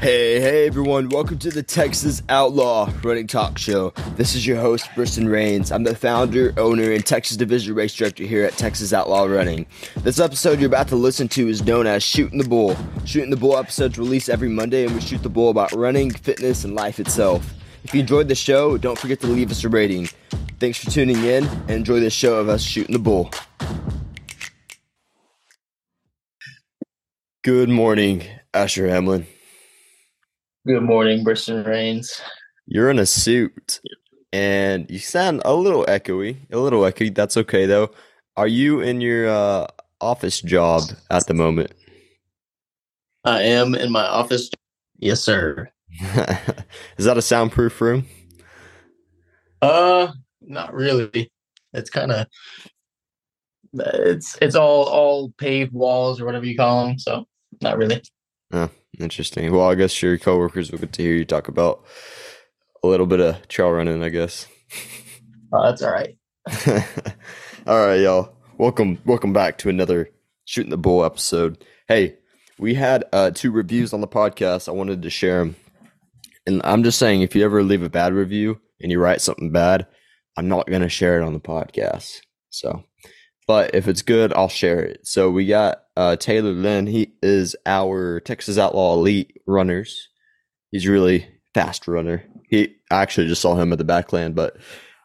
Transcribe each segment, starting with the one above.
Hey, hey everyone, welcome to the Texas Outlaw Running Talk Show. This is your host, Briston Rains. I'm the founder, owner, and Texas Division Race Director here at Texas Outlaw Running. This episode you're about to listen to is known as Shooting the Bull. Shooting the Bull episodes release every Monday, and we shoot the bull about running, fitness, and life itself. If you enjoyed the show, don't forget to leave us a rating. Thanks for tuning in, and enjoy this show of us shooting the bull. Good morning, Asher Hamlin. Good morning, Briston Rains. You're in a suit and you sound a little echoey, a little echoey. That's okay though. Are you in your uh, office job at the moment? I am in my office. Yes, sir. Is that a soundproof room? Uh, not really. It's kind of it's it's all all paved walls or whatever you call them. So not really. Oh, interesting. Well, I guess your coworkers will get to hear you talk about a little bit of trail running. I guess. Oh, that's all right. all right, y'all. Welcome, welcome back to another shooting the bull episode. Hey, we had uh, two reviews on the podcast. I wanted to share them, and I'm just saying, if you ever leave a bad review and you write something bad, I'm not gonna share it on the podcast. So, but if it's good, I'll share it. So we got uh, Taylor Lynn. He is our Texas Outlaw Elite runners. He's really fast runner. He I actually just saw him at the Backland, but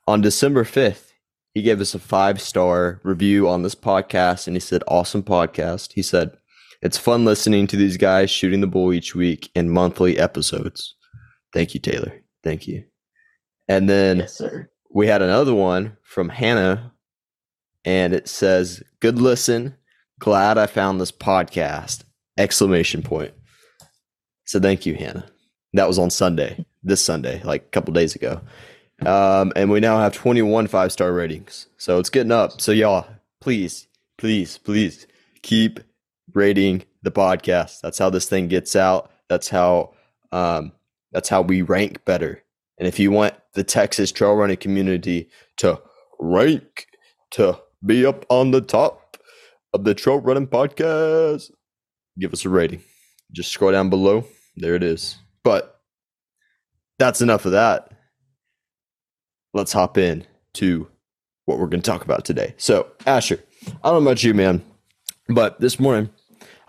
on December 5th, he gave us a five star review on this podcast and he said, Awesome podcast. He said, It's fun listening to these guys shooting the bull each week in monthly episodes. Thank you, Taylor. Thank you. And then Yes, we had another one from Hannah and it says, Good listen. Glad I found this podcast. Exclamation point. So thank you, Hannah. That was on Sunday, this Sunday, like a couple days ago. Um, and we now have 21 five star ratings. So it's getting up. So y'all, please, please, please keep rating the podcast. That's how this thing gets out. That's how um, that's how we rank better. And if you want the Texas trail running community to rank to be up on the top of the trail running podcast, give us a rating. Just scroll down below. There it is. But that's enough of that. Let's hop in to what we're going to talk about today. So, Asher, I don't know about you, man, but this morning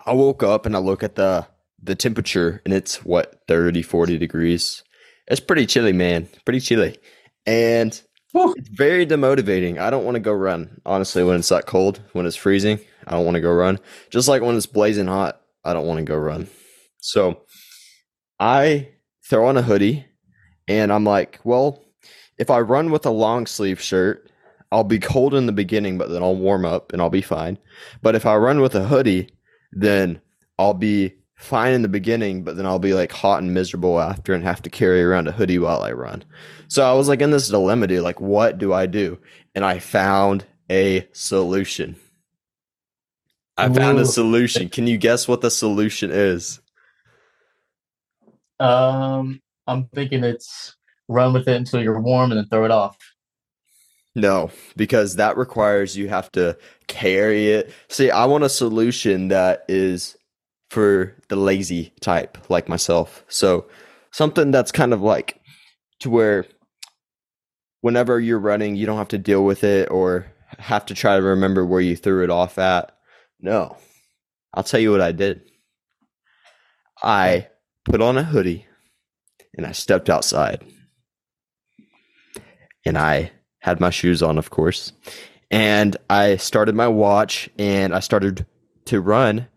I woke up and I look at the the temperature and it's what 30 40 degrees. It's pretty chilly, man. Pretty chilly. And. It's very demotivating. I don't want to go run. Honestly, when it's that cold, when it's freezing, I don't want to go run. Just like when it's blazing hot, I don't want to go run. So I throw on a hoodie and I'm like, well, if I run with a long sleeve shirt, I'll be cold in the beginning, but then I'll warm up and I'll be fine. But if I run with a hoodie, then I'll be fine in the beginning, but then I'll be like hot and miserable after and have to carry around a hoodie while I run. So I was like in this dilemma, dude. Like, what do I do? And I found a solution. I found a solution. Can you guess what the solution is? Um, I'm thinking it's run with it until you're warm and then throw it off. No, because that requires you have to carry it. See, I want a solution that is for the lazy type like myself. So, something that's kind of like to where whenever you're running, you don't have to deal with it or have to try to remember where you threw it off at. No. I'll tell you what I did. I put on a hoodie and I stepped outside. And I had my shoes on, of course. And I started my watch and I started to run,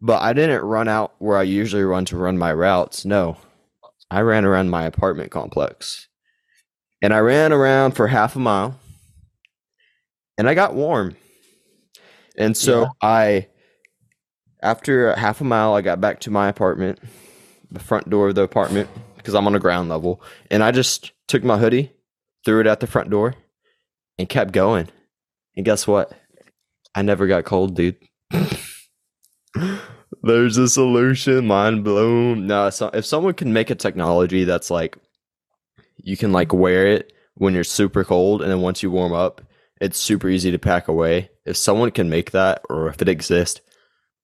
but I didn't run out where I usually run to run my routes. No, I ran around my apartment complex. And I ran around for half a mile and I got warm. And so Yeah. I, after half a mile, I got back to my apartment, the front door of the apartment, because I'm on a ground level. And I just took my hoodie, threw it at the front door, and kept going. And guess what? I never got cold, dude. There's a solution. Mind blown. No, so if someone can make a technology that's like you can like wear it when you're super cold, and then once you warm up, it's super easy to pack away. If someone can make that, or if it exists,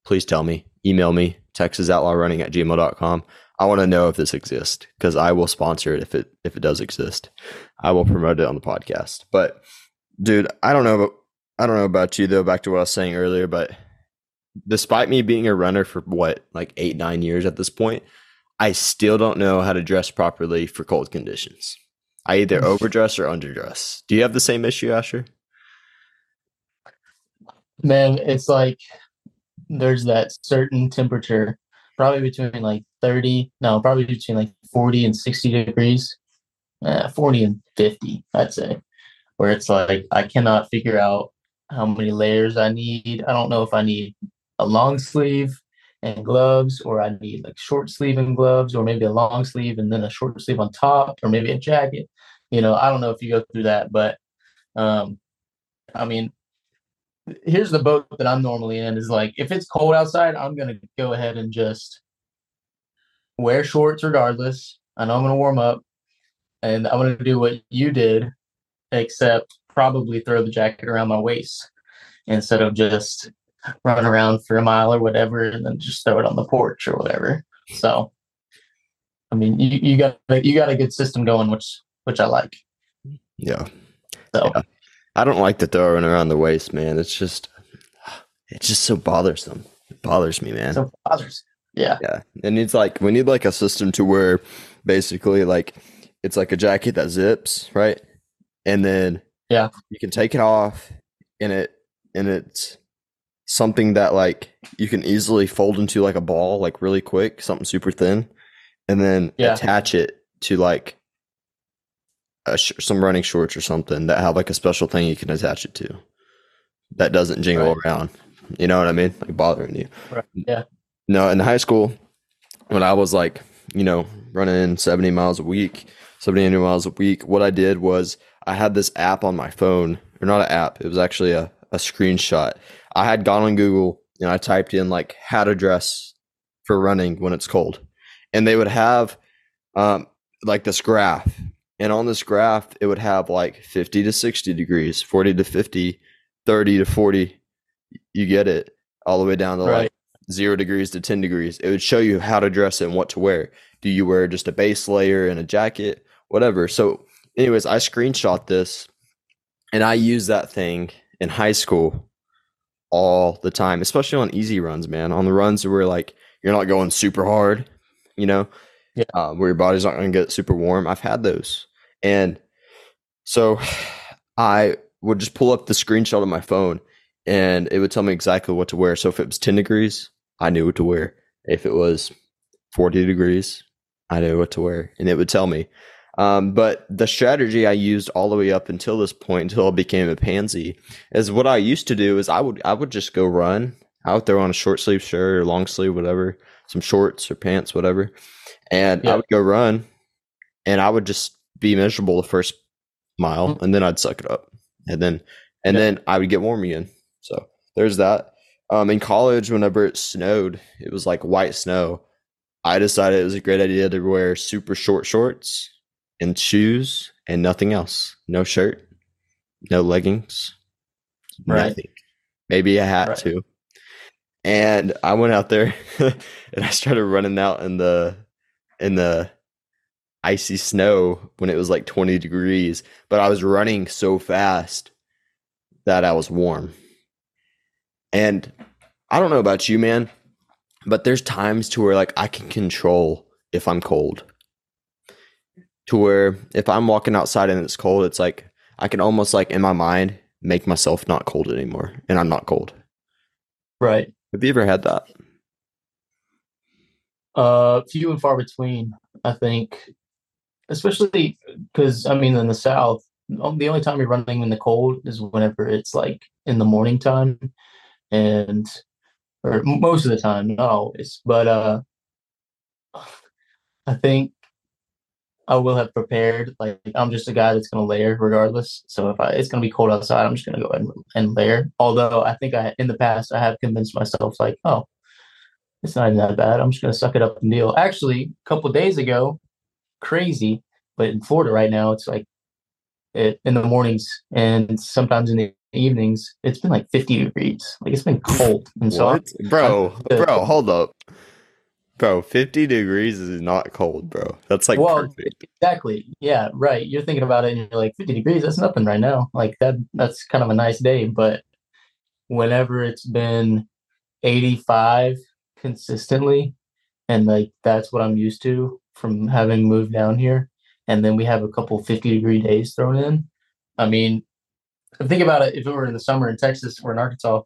please tell me. Email me, texasoutlaw running at gmail.com. I want to know if this exists because I will sponsor it if it if it does exist. I will promote it on the podcast. But dude, I don't know about I don't know about you though. Back to what I was saying earlier, but despite me being a runner for what like eight nine years at this point, I still don't know how to dress properly for cold conditions. I either overdress or underdress. Do you have the same issue, Asher? Man, it's like there's that certain temperature, probably between like 30, no, probably between like 40 and 60 degrees, uh, 40 and 50, I'd say, where it's like I cannot figure out how many layers I need. I don't know if I need a long sleeve and gloves, or I need like short sleeve and gloves, or maybe a long sleeve and then a short sleeve on top, or maybe a jacket. You know, I don't know if you go through that, but um, I mean, here's the boat that I'm normally in is like if it's cold outside, I'm gonna go ahead and just wear shorts regardless. I know I'm gonna warm up, and I'm gonna do what you did, except probably throw the jacket around my waist instead of just run around for a mile or whatever and then just throw it on the porch or whatever. So I mean you, you got you got a good system going which which I like. Yeah. So Yeah. I don't like the throwing around the waist, man. It's just it's just so bothersome. It bothers me, man. so bothers. Yeah. Yeah. And it's like we need like a system to where basically like it's like a jacket that zips, right? And then Yeah. you can take it off and it and it's something that like you can easily fold into like a ball like really quick, something super thin, and then Yeah. attach it to like a sh- some running shorts or something that have like a special thing you can attach it to that doesn't jingle Right. around. You know what I mean? Like bothering you. Right. Yeah. No, in high school, when I was like, you know, running 70 miles a week, 70, 80 miles a week, what I did was I had this app on my phone, or not an app, it was actually a, a screenshot. I had gone on Google and I typed in like how to dress for running when it's cold. And they would have um, like this graph. And on this graph, it would have like 50 to 60 degrees, 40 to 50, 30 to 40. You get it all the way down to like zero degrees to 10 degrees. It would show you how to dress it and what to wear. Do you wear just a base layer and a jacket? Whatever. So, anyways, I screenshot this and I use that thing in high school all the time, especially on easy runs, man. On the runs where like you're not going super hard, you know, Yeah. um, where your body's not going to get super warm. I've had those. And so I would just pull up the screenshot of my phone and it would tell me exactly what to wear. So if it was 10 degrees, I knew what to wear. If it was 40 degrees, I knew what to wear. And it would tell me. Um, but the strategy I used all the way up until this point, until I became a pansy, is what I used to do is I would I would just go run out there on a short sleeve shirt or long sleeve, whatever, some shorts or pants, whatever. And I would go run and I would just be miserable the first mile and then I'd suck it up. And then and Yeah. then I would get warm again. So there's that. Um, in college, whenever it snowed, it was like white snow. I decided it was a great idea to wear super short shorts and shoes and nothing else. No shirt, no leggings, Right. nothing. Maybe a hat Right. too. And I went out there and I started running out in the in the icy snow when it was like 20 degrees, but I was running so fast that I was warm. And I don't know about you, man, but there's times to where like I can control if I'm cold. To where if I'm walking outside and it's cold, it's like I can almost like in my mind make myself not cold anymore and I'm not cold. Right. Have you ever had that? Uh, few and far between, I think, especially because I mean, in the South, um, the only time you're running in the cold is whenever it's like in the morning time, and or most of the time, not always, but uh, I think I will have prepared. Like I'm just a guy that's gonna layer regardless. So if I it's gonna be cold outside, I'm just gonna go ahead and, and layer. Although I think I in the past I have convinced myself like, oh, it's not even that bad. I'm just gonna suck it up and deal. Actually, a couple of days ago, crazy, but in Florida right now, it's like it in the mornings and sometimes in the evenings, it's been like 50 degrees. Like it's been cold, and so? Bro, I'm- bro, hold up. Bro, 50 degrees is not cold, bro. That's like Well, perfect. Exactly. Yeah, right. You're thinking about it and you're like 50 degrees, that's nothing right now. Like that that's kind of a nice day, but whenever it's been 85 consistently and like that's what I'm used to from having moved down here and then we have a couple 50 degree days thrown in. I mean, think about it if it were in the summer in Texas or in Arkansas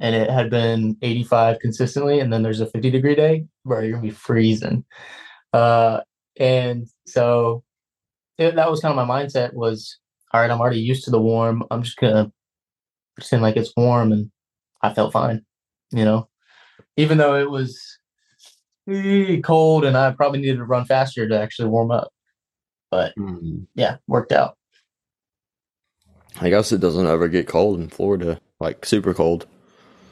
and it had been 85 consistently and then there's a 50 degree day, where you're gonna be freezing. Uh and so it, that was kind of my mindset was all right i'm already used to the warm i'm just gonna pretend like it's warm and i felt fine you know even though it was eh, cold and i probably needed to run faster to actually warm up but Mm. yeah worked out I guess it doesn't ever get cold in Florida, like super cold.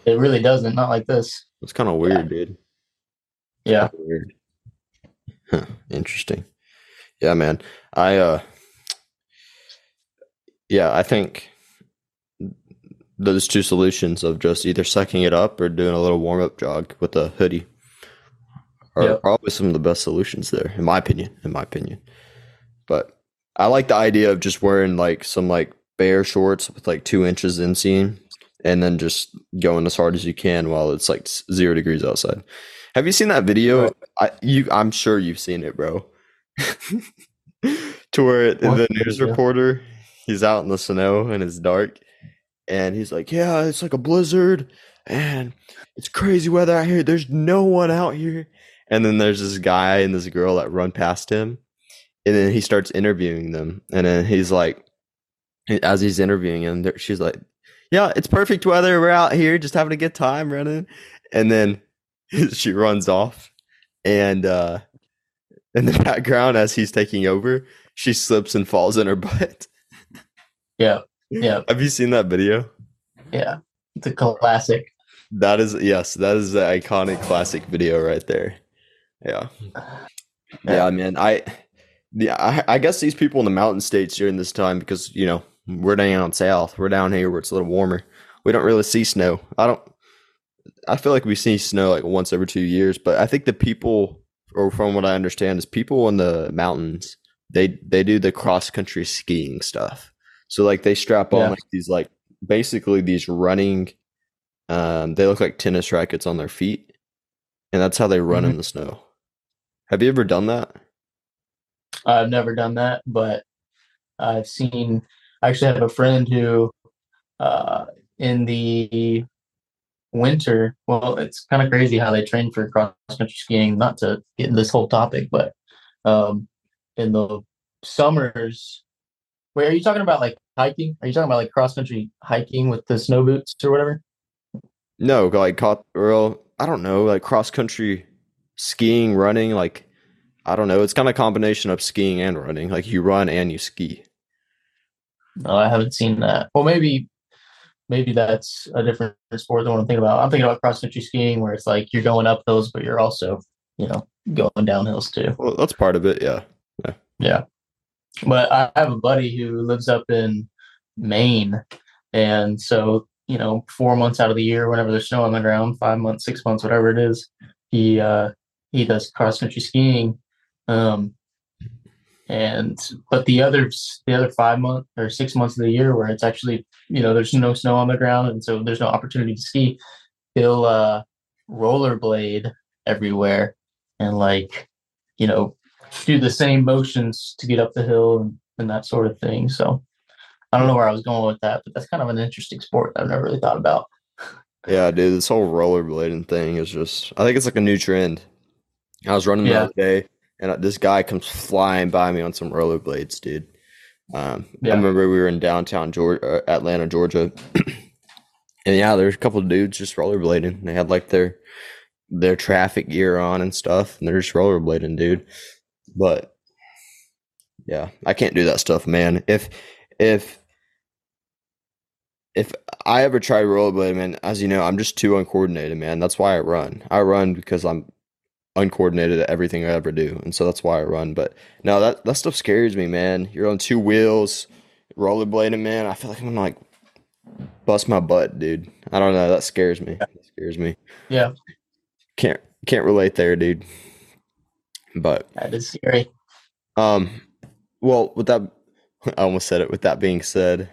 It really doesn't not like this It's kind of weird, dude. yeah Weird. Huh, interesting. Yeah, man. I uh yeah, I think those two solutions of just either sucking it up or doing a little warm up jog with a hoodie are Yep. probably some of the best solutions there, in my opinion. In my opinion. But I like the idea of just wearing like some like bare shorts with like two inches inseam and then just going as hard as you can while it's like zero degrees outside. Have you seen that video? I you I'm sure you've seen it, bro. to where the news reporter he's out in the snow and it's dark and he's like, "Yeah, it's like a blizzard and it's crazy weather out here. There's no one out here." And then there's this guy and this girl that run past him and then he starts interviewing them and then he's like as he's interviewing there- she's like yeah it's perfect weather. We're out here just having a good time running. And then she runs off and uh in the background as he's taking over she slips and falls in her butt. Yeah yeah. Have you seen that video? Yeah it's a classic. That is yes that is the iconic classic video right there. Yeah. Yeah man i yeah I, I guess these people in the mountain states during this time because you know we're down south. We're down here where it's a little warmer. We don't really see snow. I don't i feel like we see snow like once every two years but i think the people or from what i understand is people in the mountains they they do the cross country skiing stuff. So like they strap on Yeah. like these like basically these running um they look like tennis rackets on their feet and that's how they run in the snow. Have you ever done that? I've never done that, but I've seen. I actually have a friend who, uh, in the winter, well, it's kind of crazy how they train for cross country skiing. Not to get in this whole topic, but um, in the summers, wait, are you talking about like hiking? Are you talking about like cross country hiking with the snow boots or whatever? No, like or I don't know, like cross country skiing, running, like I don't know. It's kind of a combination of skiing and running. Like you run and you ski. No, I haven't seen that. Well, maybe, maybe that's a different sport than what I'm thinking about. I'm thinking about cross country skiing, where it's like you're going up hills, but you're also, you know, going down hills too. Well, that's part of it, yeah. Yeah. But I have a buddy who lives up in Maine, and so you know, four months out of the year, whenever there's snow on the ground, five months, six months, whatever it is, he uh he does cross country skiing. Um, and but the other the other five months or six months of the year where it's actually you know there's no snow on the ground and so there's no opportunity to ski he'll uh rollerblade everywhere and like you know do the same motions to get up the hill and, and that sort of thing so i don't know where i was going with that but that's kind of an interesting sport i've never really thought about Yeah, dude, this whole rollerblading thing is just I think it's like a new trend. I was running the Yeah. other day and this guy comes flying by me on some rollerblades, dude. Um, Yeah. I remember we were in downtown Georgia, uh, Atlanta, Georgia, and yeah, there's a couple of dudes just rollerblading. They had like their their traffic gear on and stuff, and they're just rollerblading, dude. But yeah, I can't do that stuff, man. If if if I ever try rollerblading, man, as you know, I'm just too uncoordinated, man. That's why I run. I run because I'm uncoordinated at everything I ever do, and so that's why I run. But no, that that stuff scares me, man. You're on two wheels, rollerblading, man. I feel like I'm gonna like bust my butt, dude. I don't know. That scares me. That scares me. yeah Can't can't relate there, dude. But That is scary. um, well, with that, I almost said it. With that being said,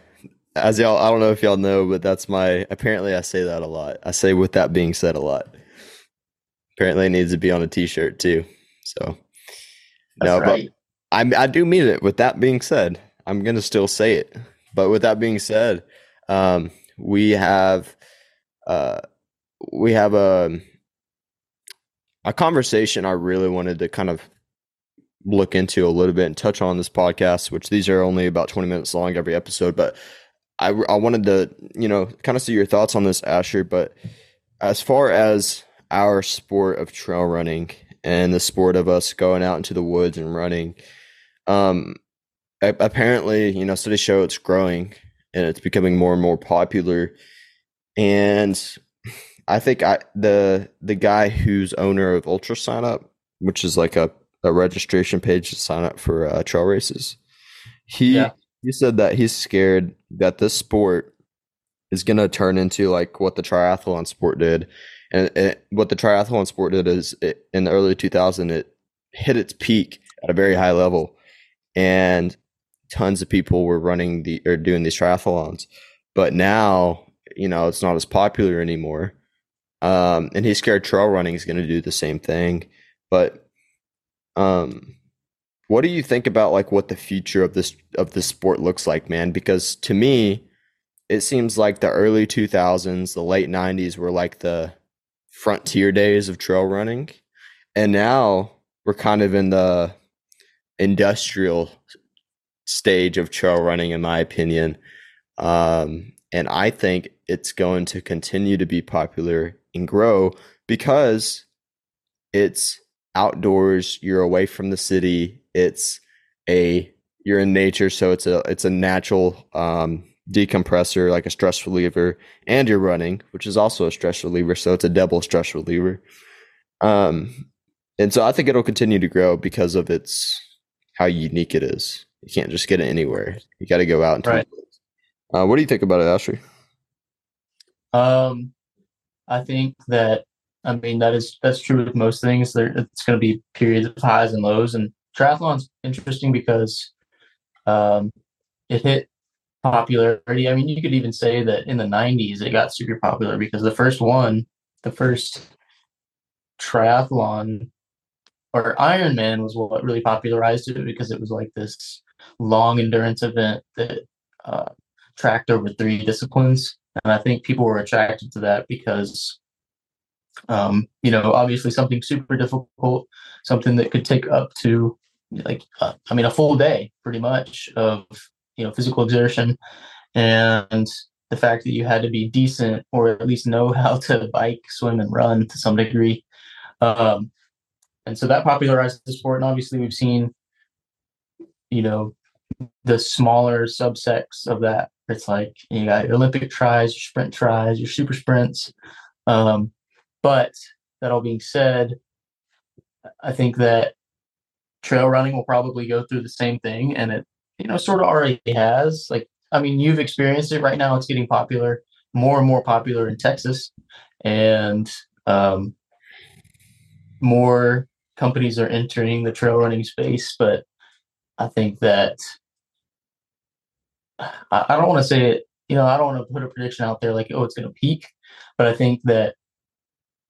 as y'all, I don't know if y'all know, but that's my. Apparently, I say that a lot. I say "with that being said" a lot. Apparently, it needs to be on a T-shirt too. So, That's no, right. but I I do mean it. With that being said, I'm gonna still say it. But with that being said, um, we have, uh, we have a a conversation I really wanted to kind of look into a little bit and touch on this podcast, which these are only about 20 minutes long every episode. But I, I wanted to, you know, kind of see your thoughts on this, Asher. But as far as our sport of trail running and the sport of us going out into the woods and running, um, apparently, you know, studies show it's growing and it's becoming more and more popular. And I think I the the guy who's owner of UltraSignup, which is like a, a registration page to sign up for uh, trail races, he Yeah. he said that he's scared that this sport is going to turn into like what the triathlon sport did, and it, what the triathlon sport did is it, in the early 2000s, it hit its peak at a very high level, and tons of people were running the or doing these triathlons, but now you know it's not as popular anymore. Um, and he's scared trail running is going to do the same thing. But um, what do you think about like what the future of this of this sport looks like, man? Because to me, it seems like the early 2000s, the late 90s were like the frontier days of trail running, and now we're kind of in the industrial stage of trail running, in my opinion. Um, and I think it's going to continue to be popular and grow because it's outdoors, you're away from the city, it's a you're in nature, so it's a it's a natural um, decompressor, like a stress reliever, and you're running, which is also a stress reliever, so it's a double stress reliever. Um, and so I think it'll continue to grow because of its how unique it is. You can't just get it anywhere. You got to go out and. Right. Uh, what do you think about it, Ashley? Um, I think that I mean that is that's true with most things. There, it's going to be periods of highs and lows, and triathlon's interesting because um, it hit popularity. I mean, you could even say that in the '90s it got super popular because the first one, the first triathlon or Ironman was what really popularized it because it was like this long endurance event that uh, tracked over three disciplines and I think people were attracted to that because, um, you know, obviously something super difficult, something that could take up to like, uh, I mean, a full day pretty much of, you know, physical exertion. And the fact that you had to be decent or at least know how to bike, swim, and run to some degree. Um, and so that popularized the sport. And obviously, we've seen, you know, the smaller subsects of that. It's like you got your Olympic tries, your sprint tries, your super sprints. Um, but that all being said, I think that trail running will probably go through the same thing, and it you know sort of already has. Like I mean, you've experienced it right now. It's getting popular, more and more popular in Texas, and um, more companies are entering the trail running space. But I think that I, I don't want to say it, you know, I don't want to put a prediction out there like, oh, it's going to peak, but I think that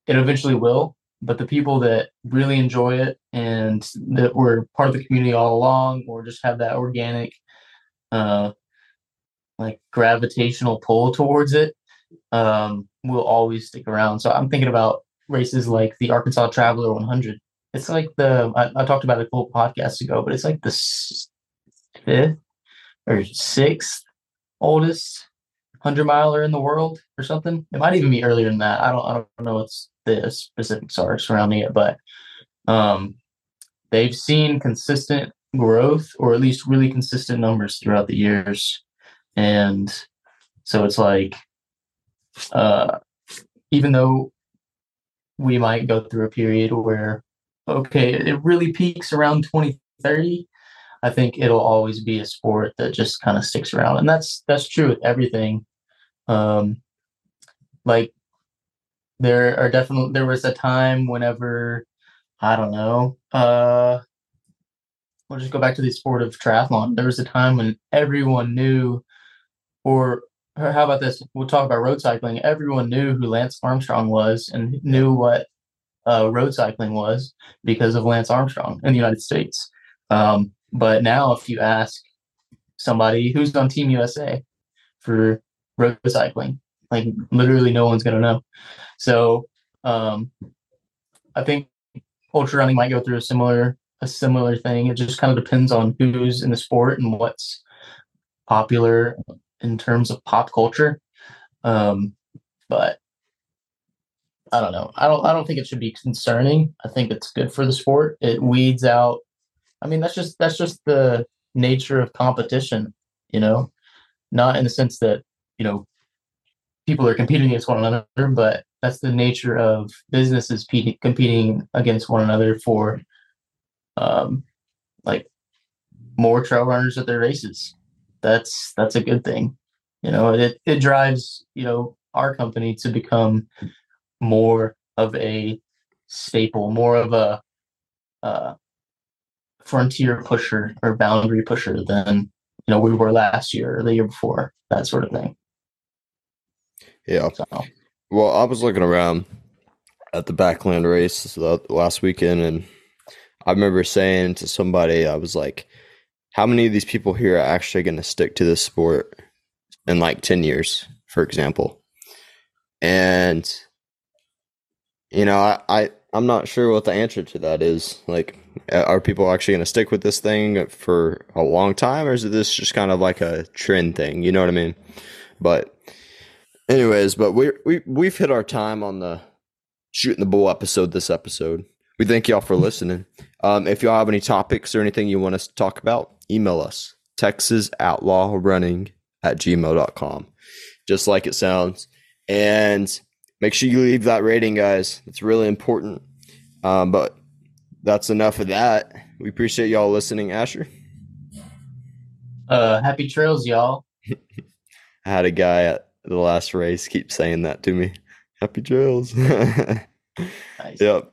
it eventually will. But the people that really enjoy it and that were part of the community all along, or just have that organic, uh, like gravitational pull towards it, um, will always stick around. So I'm thinking about races like the Arkansas Traveler 100. It's like the I, I talked about it a couple podcasts ago, but it's like the fifth or sixth oldest hundred miler in the world or something. It might even be earlier than that. I don't I don't know what's the specifics are surrounding it, but um, they've seen consistent growth or at least really consistent numbers throughout the years, and so it's like uh, even though we might go through a period where okay it really peaks around 2030 I think it'll always be a sport that just kind of sticks around, and that's that's true with everything. Um, like there are definitely there was a time whenever I don't know. Uh, we'll just go back to the sport of triathlon. There was a time when everyone knew, or, or how about this? We'll talk about road cycling. Everyone knew who Lance Armstrong was and knew what uh, road cycling was because of Lance Armstrong in the United States. Um, but now, if you ask somebody who's on Team USA for road cycling, like literally no one's gonna know. So um, I think ultra running might go through a similar a similar thing. It just kind of depends on who's in the sport and what's popular in terms of pop culture. Um, but I don't know. I don't. I don't think it should be concerning. I think it's good for the sport. It weeds out. I mean, that's just that's just the nature of competition. You know, not in the sense that you know people are competing against one another, but that's the nature of businesses pe- competing against one another for um like more trail runners at their races. That's that's a good thing. You know, it it drives, you know, our company to become more of a staple, more of a uh, frontier pusher or boundary pusher than you know we were last year or the year before, that sort of thing. Yeah. So. Well, I was looking around at the backland race last weekend, and I remember saying to somebody, I was like, "How many of these people here are actually going to stick to this sport in like ten years, for example?" And you know, I, I I'm not sure what the answer to that is. Like, are people actually going to stick with this thing for a long time, or is this just kind of like a trend thing? You know what I mean? But, anyways, but we we we've hit our time on the shooting the bull episode. This episode, we thank y'all for listening. Um, if y'all have any topics or anything you want us to talk about, email us Texas Outlaw Running at gmail.com. Just like it sounds. And make sure you leave that rating, guys. It's really important. Um, but that's enough of that. We appreciate y'all listening, Asher. Uh, happy trails, y'all. I had a guy at the last race keep saying that to me. Happy trails. nice. Yep.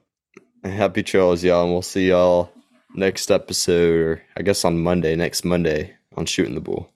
Happy trails, y'all. And we'll see y'all next episode, or I guess on Monday, next Monday on Shooting the Bull.